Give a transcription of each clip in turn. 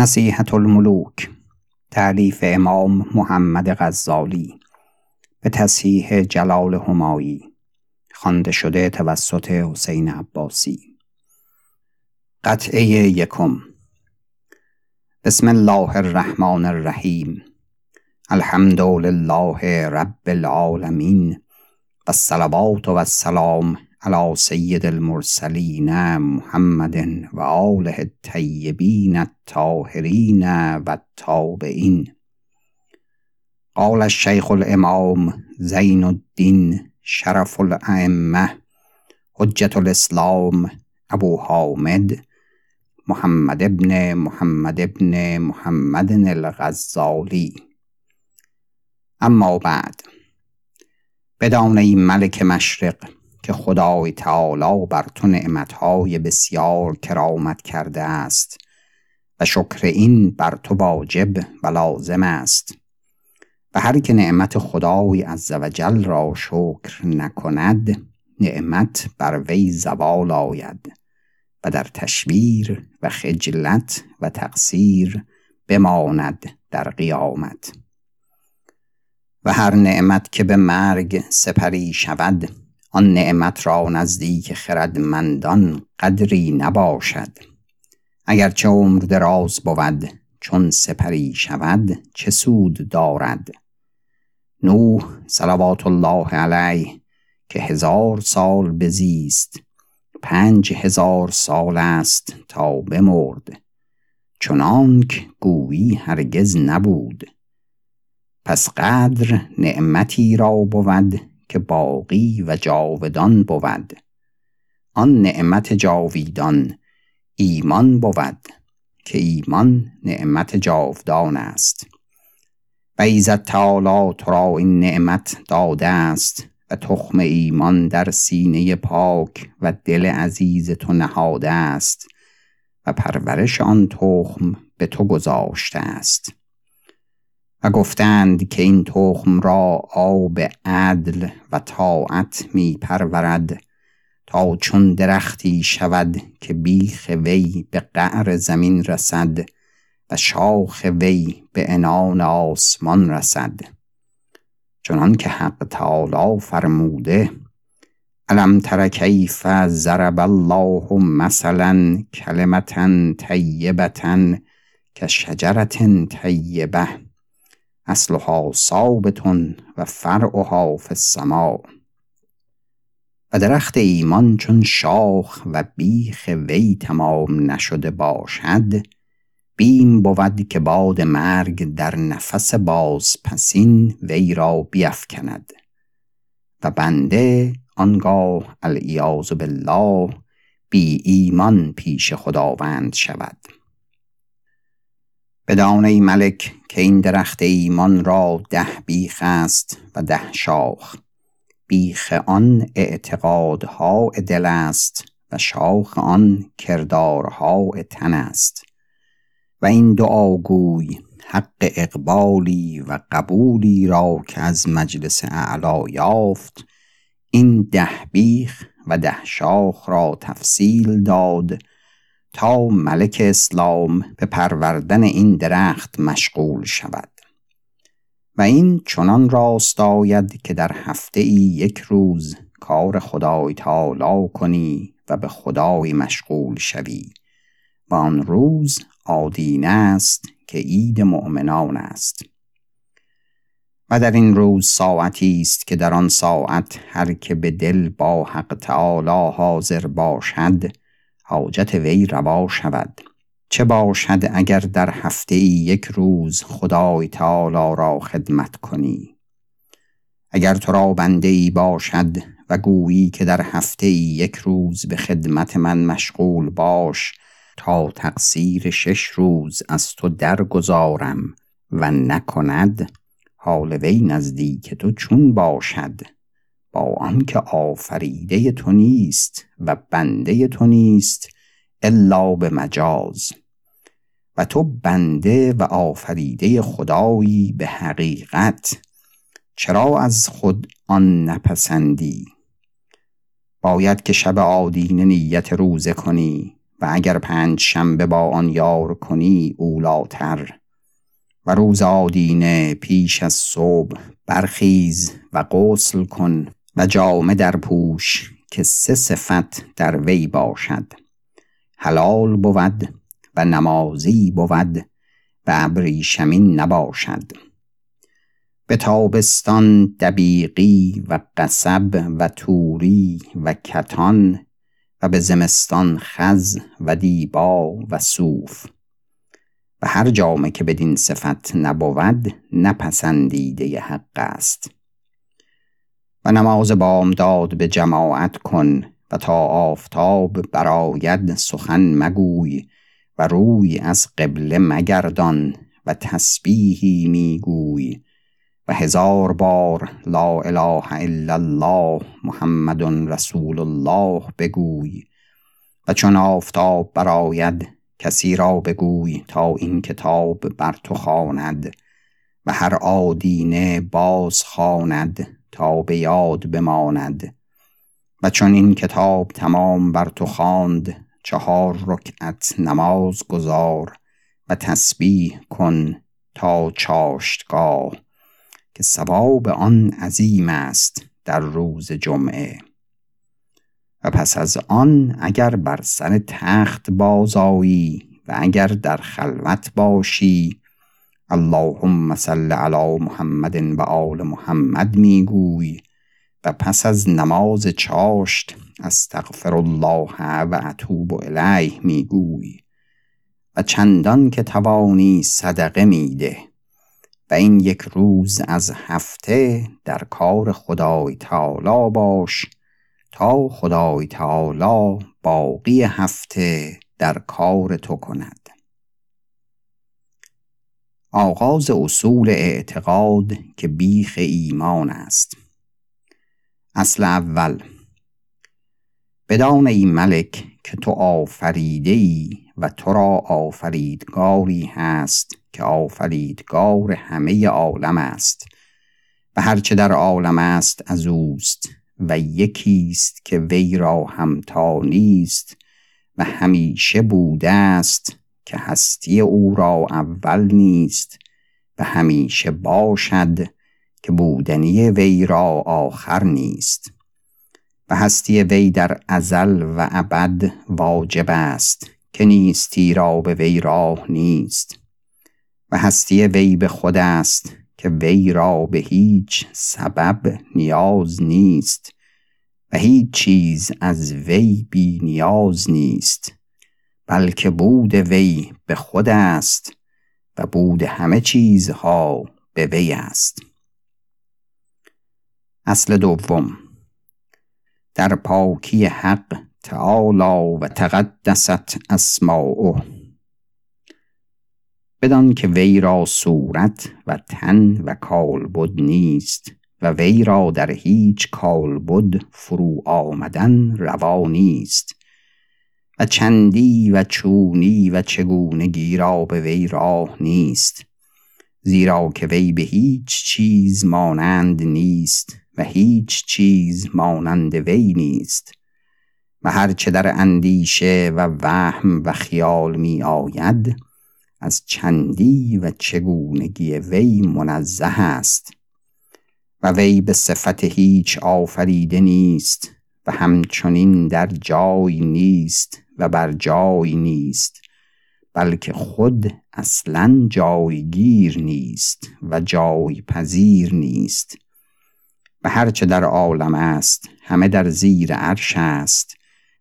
نصیحت الملوک تعلیف امام محمد غزالی به تصحیح جلال همایی خوانده شده توسط حسین عباسی. قطعه یکم. بسم الله الرحمن الرحیم. الحمد لله رب العالمین و السلام علی سید المرسلین محمد و آله الطیبین الطاهرین و التابعین. قال الشیخ الامام زین الدین شرف الائمه حجت الاسلام ابو حامد محمد ابن محمد ابن محمد الغزالی. اما بعد بدان این ملک مشرق که خدای تعالی بر تو نعمتهای بسیار کرامت کرده است و شکر این بر تو واجب و لازم است. و هر که نعمت خدای عزوجل را شکر نکند نعمت بر وی زوال آید و در تشویر و خجلت و تقصیر بماند در قیامت. و هر نعمت که به مرگ سپری شود آن نعمت را نزدیک خردمندان قدری نباشد. اگرچه عمر دراز بود چون سپری شود چه سود دارد؟ نوح صلوات الله علیه که هزار سال بزیست پنج هزار سال است تا بمرد. چنانک گویی هرگز نبود. پس قدر نعمتی را بود که باقی و جاودان بود. آن نعمت جاویدان ایمان بود که ایمان نعمت جاودان است. و ایزد تعالی تو را این نعمت داده است و تخم ایمان در سینه پاک و دل عزیز تو نهاده است و پرورش آن تخم به تو گذاشته است. و گفتند که این تخم را آب عدل و طاعت می پرورد تا چون درختی شود که بیخ وی به قعر زمین رسد و شاخ وی به انان آسمان رسد. چنان که حق تعالی فرموده علم تر کیف ضرب الله مثلا کلمتا طیبتا که شجرت طیبه اصلها ثابتون و فرعها فی السماء و درخت ایمان چون شاخ و بیخ وی تمام نشده باشد بیم بود که باد مرگ در نفس باز پسین وی را بیفکند. و بنده آنگاه العیاذ بالله بی ایمان پیش خداوند شود. بدان ای ملک که این درخت ایمان را ده بیخ است و ده شاخ. بیخ آن اعتقادها دل است و شاخ آن کردارها تن است. و این دعاگوی حق اقبالی و قبولی را که از مجلس اعلا یافت این ده بیخ و ده شاخ را تفصیل داد تا ملک اسلام به پروردن این درخت مشغول شود. و این چنان راست آید که در هفته ای یک روز کار خدای تعالی کنی و به خدای مشغول شوی. و آن روز آدینه است که عید مؤمنان است. و در این روز ساعتی است که در آن ساعت هر که به دل با حق تعالی حاضر باشد حاجت وی روا شود. چه باشد اگر در هفته ای یک روز خدای تعالی را خدمت کنی؟ اگر تو را بنده ای باشد و گویی که در هفته ای یک روز به خدمت من مشغول باش تا تقصیر شش روز از تو درگذارم و نکند حال وی نزدیک تو چون باشد. با آنکه آفریده تو نیست و بنده تو نیست الا به مجاز. و تو بنده و آفریده خدایی به حقیقت چرا از خود آن نپسندی؟ باید که شب آدینه نیت روزه کنی و اگر پنج شنبه با آن یار کنی اولاتر. و روز آدینه پیش از صبح برخیز و غسل کن و جامه در پوش که سه صفت در وی باشد. حلال بود و نمازی بود و ابریشمین نباشد. به تابستان دبیقی و قصب و توری و کتان و به زمستان خز و دیبا و صوف. و هر جامه که بدین صفت نبود نپسندیده حق است. و نماز بامداد به جماعت کن و تا آفتاب براید سخن مگوی و روی از قبله مگردان و تسبیحی میگوی و هزار بار لا اله الا الله محمد رسول الله بگوی و چون آفتاب براید کسی را بگوی تا این کتاب بر تو خواند و هر آدینه باز خواند تا به یاد بماند. و چون این کتاب تمام بر تو خواند چهار رکعت نماز گذار و تسبیح کن تا چاشتگاه که ثواب آن عظیم است در روز جمعه. و پس از آن اگر بر سر تخت بازایی و اگر در خلوت باشی اللهم صل علی محمد و آل محمد میگوی و پس از نماز چاشت استغفر الله و اتوب الیه میگوی و چندان که توانی صدقه میده و این یک روز از هفته در کار خدای تعالی باش تا خدای تعالی باقی هفته در کار تو کند آغاز اصول اعتقاد که بیخ ایمان است. اصل اول. بدان ای ملک که تو آفریده ای و تو را آفریدگاری هست که آفریدگار همه عالم است. و هرچه در عالم است از اوست و یکیست که وی را همتا نیست و همیشه بوده است که هستی او را اول نیست و همیشه باشد که بودنی وی را آخر نیست. و هستی وی در ازل و ابد واجب است که نیستی را به وی راه نیست. و هستی وی به خود است که وی را به هیچ سبب نیاز نیست و هیچ چیز از وی بی نیاز نیست. بلکه بود وی به خود است و بود همه چیزها به وی است. اصل دوم. در پاکی حق تعالی و تقدست اسماؤه بدان که وی را صورت و تن و کالبد نیست و وی را در هیچ کالبد فرو آمدن روا نیست. و چندی و چونی و چگونگی را به وی راه نیست زیرا که وی به هیچ چیز مانند نیست و هیچ چیز مانند وی نیست. و هرچه در اندیشه و وهم و خیال می آید از چندی و چگونگی وی منزه است. و وی به صفت هیچ آفریده نیست و همچنین در جای نیست. و بر جای نیست بلکه خود اصلا جایگیر نیست و جای پذیر نیست. و هرچه در عالم است همه در زیر عرش است.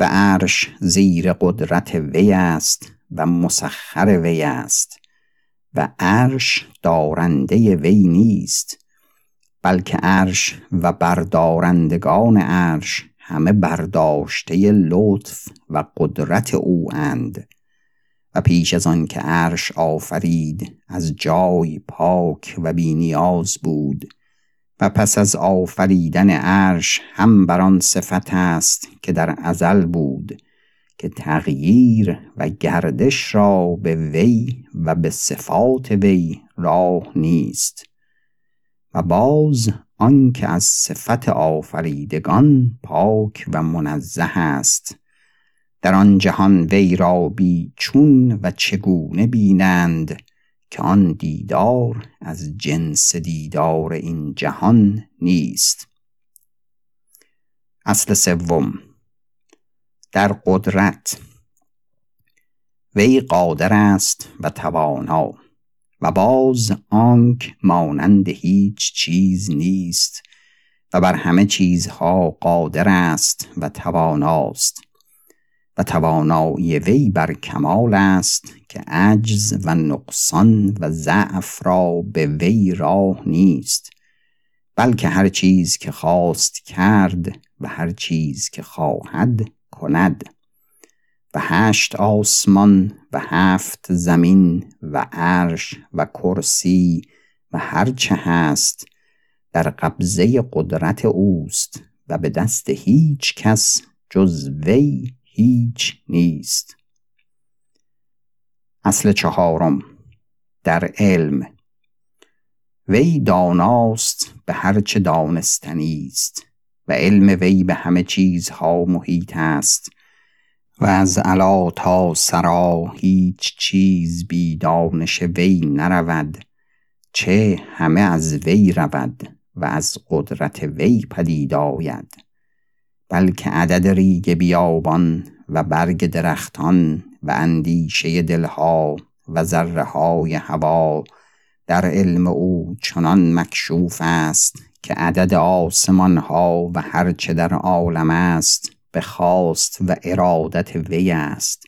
و عرش زیر قدرت وی است و مسخر وی است. و عرش دارنده وی نیست بلکه عرش و بردارندگان عرش همه برداشته لطف و قدرت او اند و پیش از آن که عرش آفرید از جای پاک و بینیاز بود و پس از آفریدن عرش هم بر آن صفت است که در ازل بود که تغییر و گردش را به وی و به صفات وی راه نیست و باز آنکه از صفت آفریدگان پاک و منزه است. در آن جهان وی را بی چون و چگونه بینند که آن دیدار از جنس دیدار این جهان نیست؟ اصل سوم. در قدرت. وی قادر است و توانا. و باز آنک مانند هیچ چیز نیست و بر همه چیزها قادر است و تواناست و توانایی وی بر کمال است که عجز و نقصان و ضعف را به وی راه نیست بلکه هر چیز که خواست کرد و هر چیز که خواهد کند. و هشت آسمان و هفت زمین و عرش و کرسی و هرچه هست در قبضه قدرت اوست و به دست هیچ کس جز وی هیچ نیست. اصل چهارم. در علم. وی داناست به هرچه دانستنی است و علم وی به همه چیزها محیط است. و از علا تا سرا هیچ چیز بی دانش وی نرود چه همه از وی رود و از قدرت وی پدید آید. بلکه عدد ریگ بیابان و برگ درختان و اندیشه دلها و ذره های هوا در علم او چنان مکشوف است که عدد آسمان ها و هرچه در عالم است به خواست و ارادت وی است.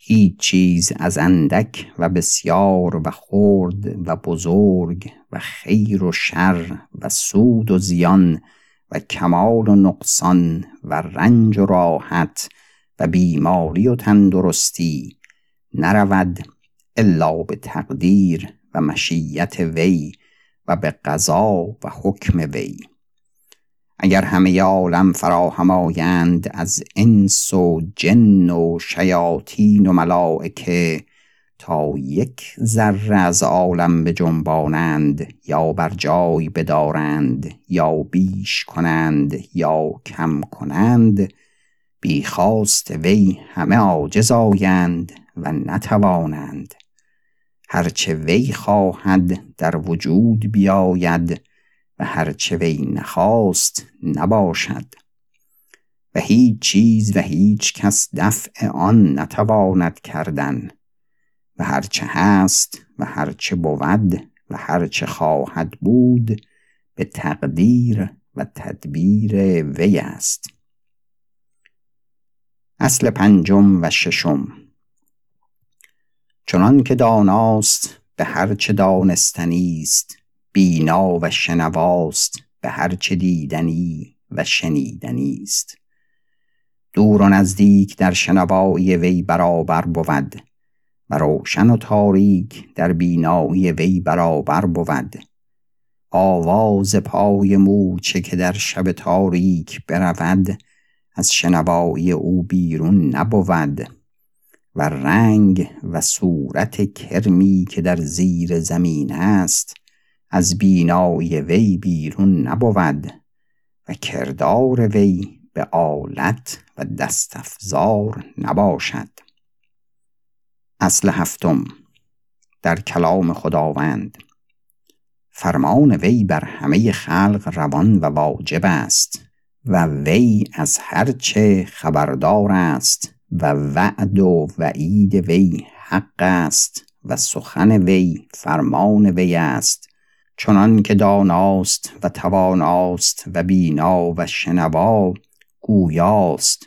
هیچ چیز از اندک و بسیار و خرد و بزرگ و خیر و شر و سود و زیان و کمال و نقصان و رنج و راحت و بیماری و تندرستی نرود الا به تقدیر و مشیت وی و به قضا و حکم وی. اگر همه عالم فراهم آیند از انس و جن و شیاطین و ملائکه تا یک ذره از عالم به جنبانند یا بر جای بدارند یا بیش کنند یا کم کنند بیخواست وی همه عاجز آیند و نتوانند. هرچه وی خواهد در وجود بیاید و هرچه وی نخواست نباشد. و هیچ چیز و هیچ کس دفع آن نتواند کردن و هرچه هست و هرچه بود و هرچه خواهد بود به تقدیر و تدبیر وی است. اصل پنجم و ششم. چنان که داناست به هرچه دانستنی است بینا و شنواست به هرچه دیدنی و شنیدنی است. دور و نزدیک در شنوایی وی برابر بود و روشن و تاریک در بینایی وی برابر بود. آواز پای موچه که در شب تاریک برود از شنوایی او بیرون نبود و رنگ و صورت کرمی که در زیر زمین است از بینای وی بیرون نبود و کردار وی به آلت و دستافزار نباشد. اصل هفتم. در کلام خداوند. فرمان وی بر همه خلق روان و واجب است و وی از هرچه خبردار است و وعد و وعید وی حق است و سخن وی فرمان وی است. چنان که داناست و تواناست و بینا و شنوا گویاست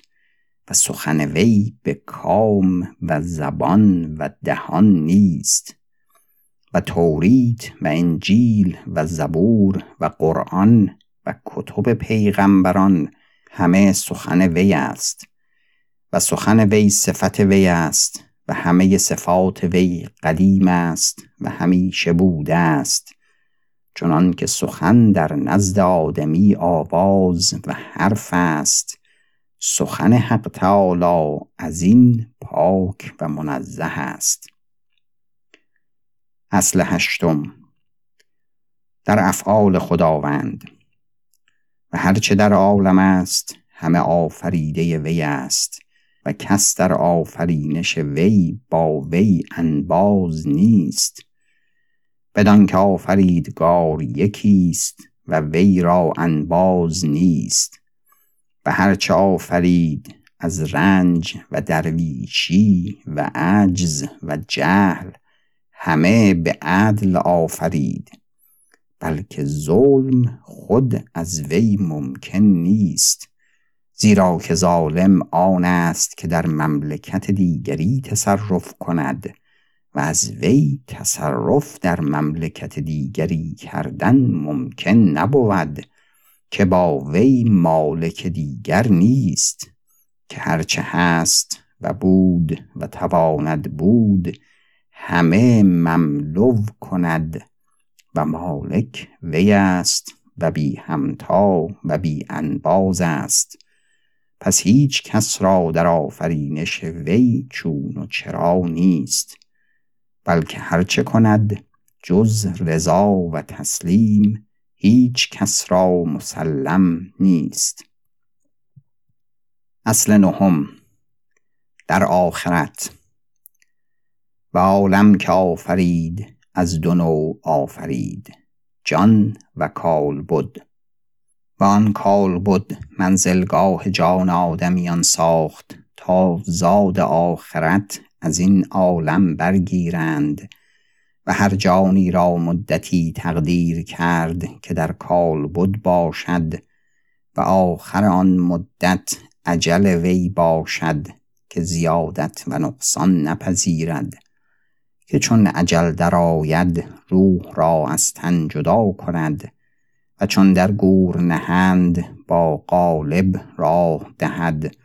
و سخن وی به کام و زبان و دهان نیست و تورید و انجیل و زبور و قرآن و کتب پیغمبران همه سخن وی است و سخن وی صفت وی است و همه صفات وی قدیم است و همیشه بوده است چنان که سخن در نزد آدمی آواز و حرف است. سخن حق تعالی از این پاک و منزه است. اصل هشتم. در افعال خداوند. و هرچه در عالم است همه آفریده وی است. و کس در آفرینش وی با وی انباز نیست. بدان که آفریدگار یکیست و وی را انباز نیست. و هرچه آفرید از رنج و درویشی و عجز و جهل همه به عدل آفرید. بلکه ظلم خود از وی ممکن نیست. زیرا که ظالم آن است که در مملکت دیگری تصرف کند. و از وی تصرف در مملکت دیگری کردن ممکن نبود که با وی مالک دیگر نیست که هرچه هست و بود و تواند بود همه مملو کند و مالک وی است و بی همتا و بی انباز است. پس هیچ کس را در آفرینش وی چون و چرا نیست. بلکه هرچه کند جز رضا و تسلیم هیچ کس را مسلم نیست. اصل نهم. در آخرت. و عالم که آفرید از دو نوع آفرید جان و کال بود و آن کال بود منزلگاه جان آدمیان ساخت تا زاد آخرت از این عالم برگیرند و هر جانی را مدتی تقدیر کرد که در کال بود باشد و آخر آن مدت عجل وی باشد که زیادت و نقصان نپذیرد که چون عجل درآید روح را از تن جدا کند و چون در گور نهند با قالب راه دهد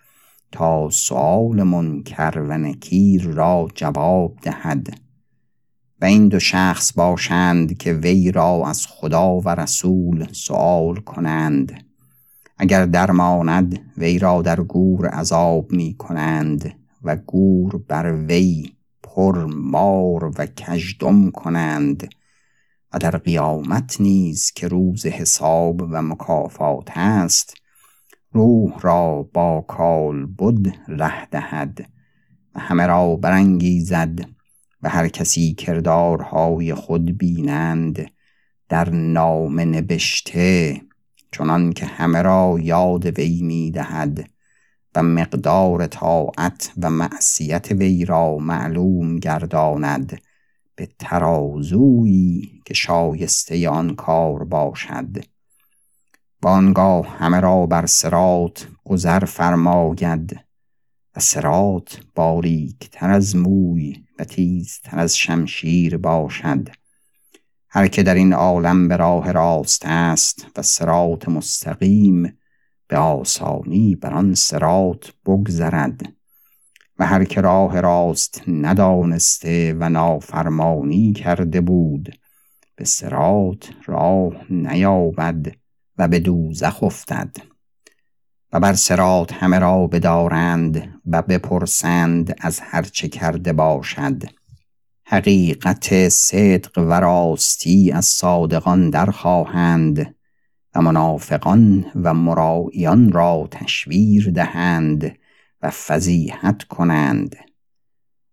تا سؤال منکر و را جواب دهد. و این دو شخص باشند که وی را از خدا و رسول سؤال کنند. اگر درماند وی را در گور عذاب می کنند و گور بر وی پر مار و کژدم کنند. و در قیامت نیز که روز حساب و مکافات است روح را با کال بود ره دهد و همه را برانگیزد و هر کسی کردارهای خود بینند در نام نبشته چنان که همه را یاد وی می دهد و مقدار طاعت و معصیت وی را معلوم گرداند به ترازویی که شایسته آن کار باشد. بانگاه همه را بر سرات گذر فرماید و سرات باریک تر از موی و تر از شمشیر باشد. هر که در این عالم به راه راست است و سرات مستقیم به آسانی بر آن سرات بگذرد و هر که راه راست ندانسته و نافرمانی کرده بود به سرات راه نیابد. و به دوزخ افتد. و بر سرات همه را بدارند و بپرسند از هرچه کرده باشد. حقیقت صدق و راستی از صادقان در خواهند و منافقان و مرائیان را تشویر دهند و فضیحت کنند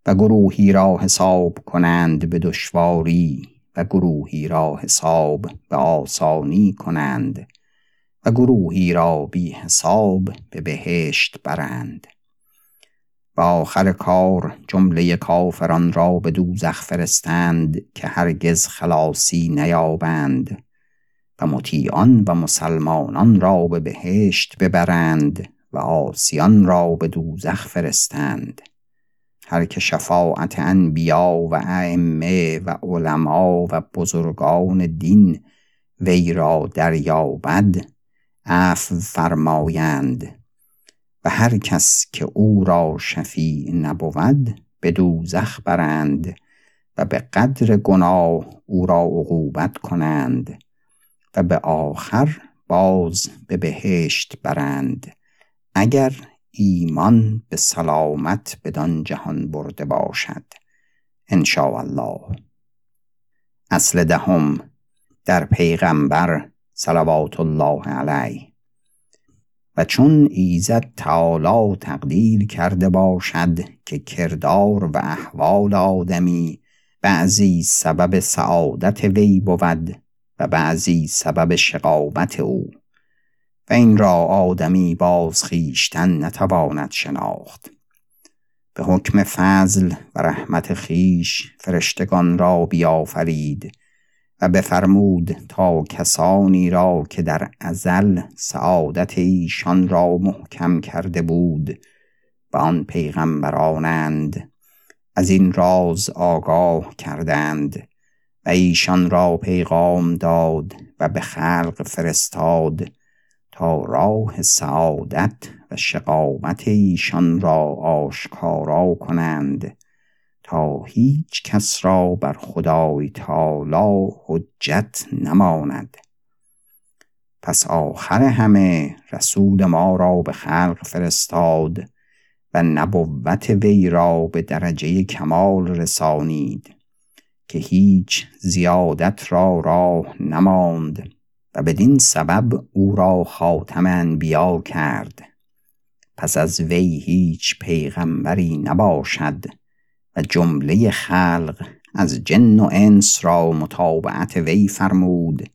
و گروهی را حساب کنند به دشواری و گروهی را حساب به آسانی کنند. و گروهی را بی حساب به بهشت برند. و آخر کار جمله کافران را به دوزخ فرستند که هرگز خلاصی نیابند و مطیعان و مسلمانان را به بهشت ببرند و آسیان را به دوزخ فرستند. هر که شفاعت انبیا و ائمه و علما و بزرگان دین وی را دریابد عفو فرمایند و هر کس که او را شفیع نبود به دوزخ برند و به قدر گناه او را عقوبت کنند و به آخر باز به بهشت برند. اگر ایمان به سلامت بدان جهان برده باشد. ان الله اصل دهم. در پیغمبر صلوات الله علیه. و چون ایزد تعالی تقدیر کرده باشد که کردار و احوال آدمی بعضی سبب سعادت وی بود و بعضی سبب شقاوت او و این را آدمی باز خیشتن نتواند شناخت. به حکم فضل و رحمت خیش فرشتگان را بیافرید بفرمود تا کسانی را که در ازل سعادت ایشان را محکم کرده بود و آن پیغمبرانند از این راز آگاه کردند و ایشان را پیغام داد و به خلق فرستاد تا راه سعادت و شقاوت ایشان را آشکارا کنند. تا هیچ کس را بر خدای تعالی حجت نماند. پس آخر همه رسول ما را به خلق فرستاد و نبوت وی را به درجه کمال رسانید که هیچ زیادت را راه نماند و بدین سبب او را خاتم انبیا کرد. پس از وی هیچ پیغمبری نباشد. و جمله خلق از جن و انس را متابعت وی فرمود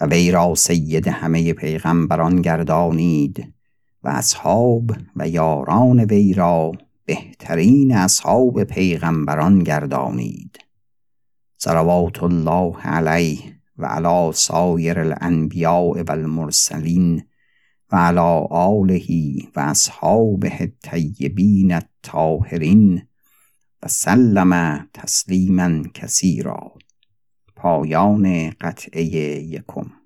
و وی را سید همه پیغمبران گردانید و اصحاب و یاران وی را بهترین اصحاب پیغمبران گردانید. صلوات الله علیه و علی سایر الانبیاء و المرسلین و علی آله و اصحابه الطیبین الطاهرین و سلم تسلیما کثیرا. پایان قطعه یکم.